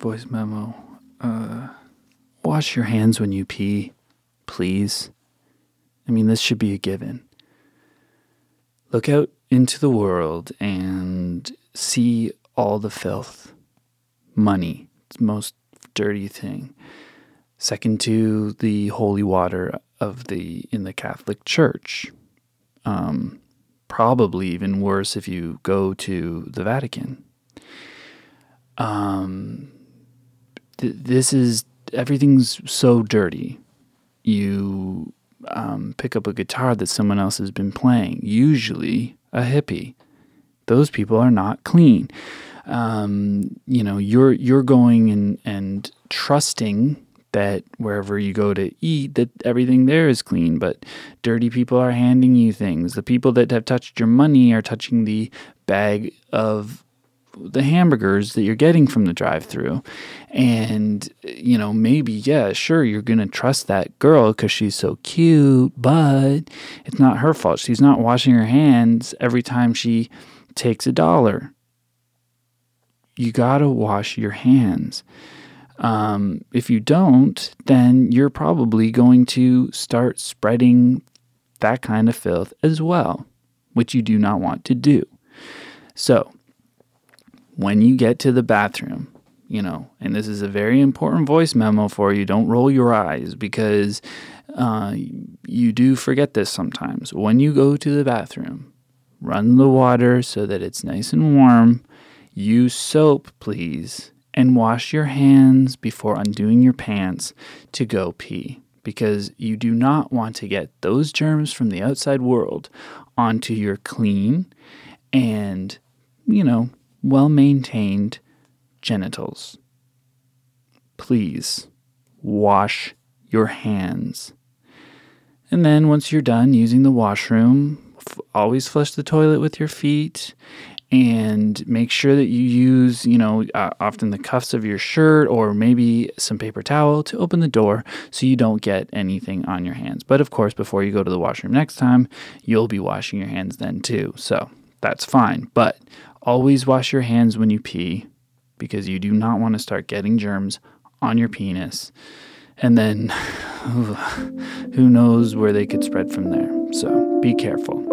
voice memo. Uh, wash your hands when you pee, please. I mean, this should be a given. Look out into the world and see all the filth. Money, it's the most dirty thing. Second to the holy water of the in the Catholic Church. Um, probably even worse if you go to the Vatican. Um, th- this is everything's so dirty. You um, pick up a guitar that someone else has been playing, usually a hippie. Those people are not clean. Um, you know, you're you're going and and trusting that wherever you go to eat that everything there is clean but dirty people are handing you things the people that have touched your money are touching the bag of the hamburgers that you're getting from the drive-through. And you know maybe yeah sure you're going to trust that girl cuz she's so cute but it's not her fault. She's not washing her hands every time she takes a dollar. You got to wash your hands. Um, if you don't, then you're probably going to start spreading that kind of filth as well, which you do not want to do. So, when you get to the bathroom, you know, and this is a very important voice memo for you, don't roll your eyes because uh, you do forget this sometimes. When you go to the bathroom, run the water so that it's nice and warm. Use soap, please, and wash your hands before undoing your pants to go pee because you do not want to get those germs from the outside world onto your clean and, you know, well maintained genitals. Please wash your hands. And then once you're done using the washroom, f- always flush the toilet with your feet and make sure that you use, you know, uh, often the cuffs of your shirt or maybe some paper towel to open the door so you don't get anything on your hands. But of course, before you go to the washroom next time, you'll be washing your hands then too. So that's fine. But always wash your hands when you pee because you do not want to start getting germs on your penis. And then who knows where they could spread from there. So be careful.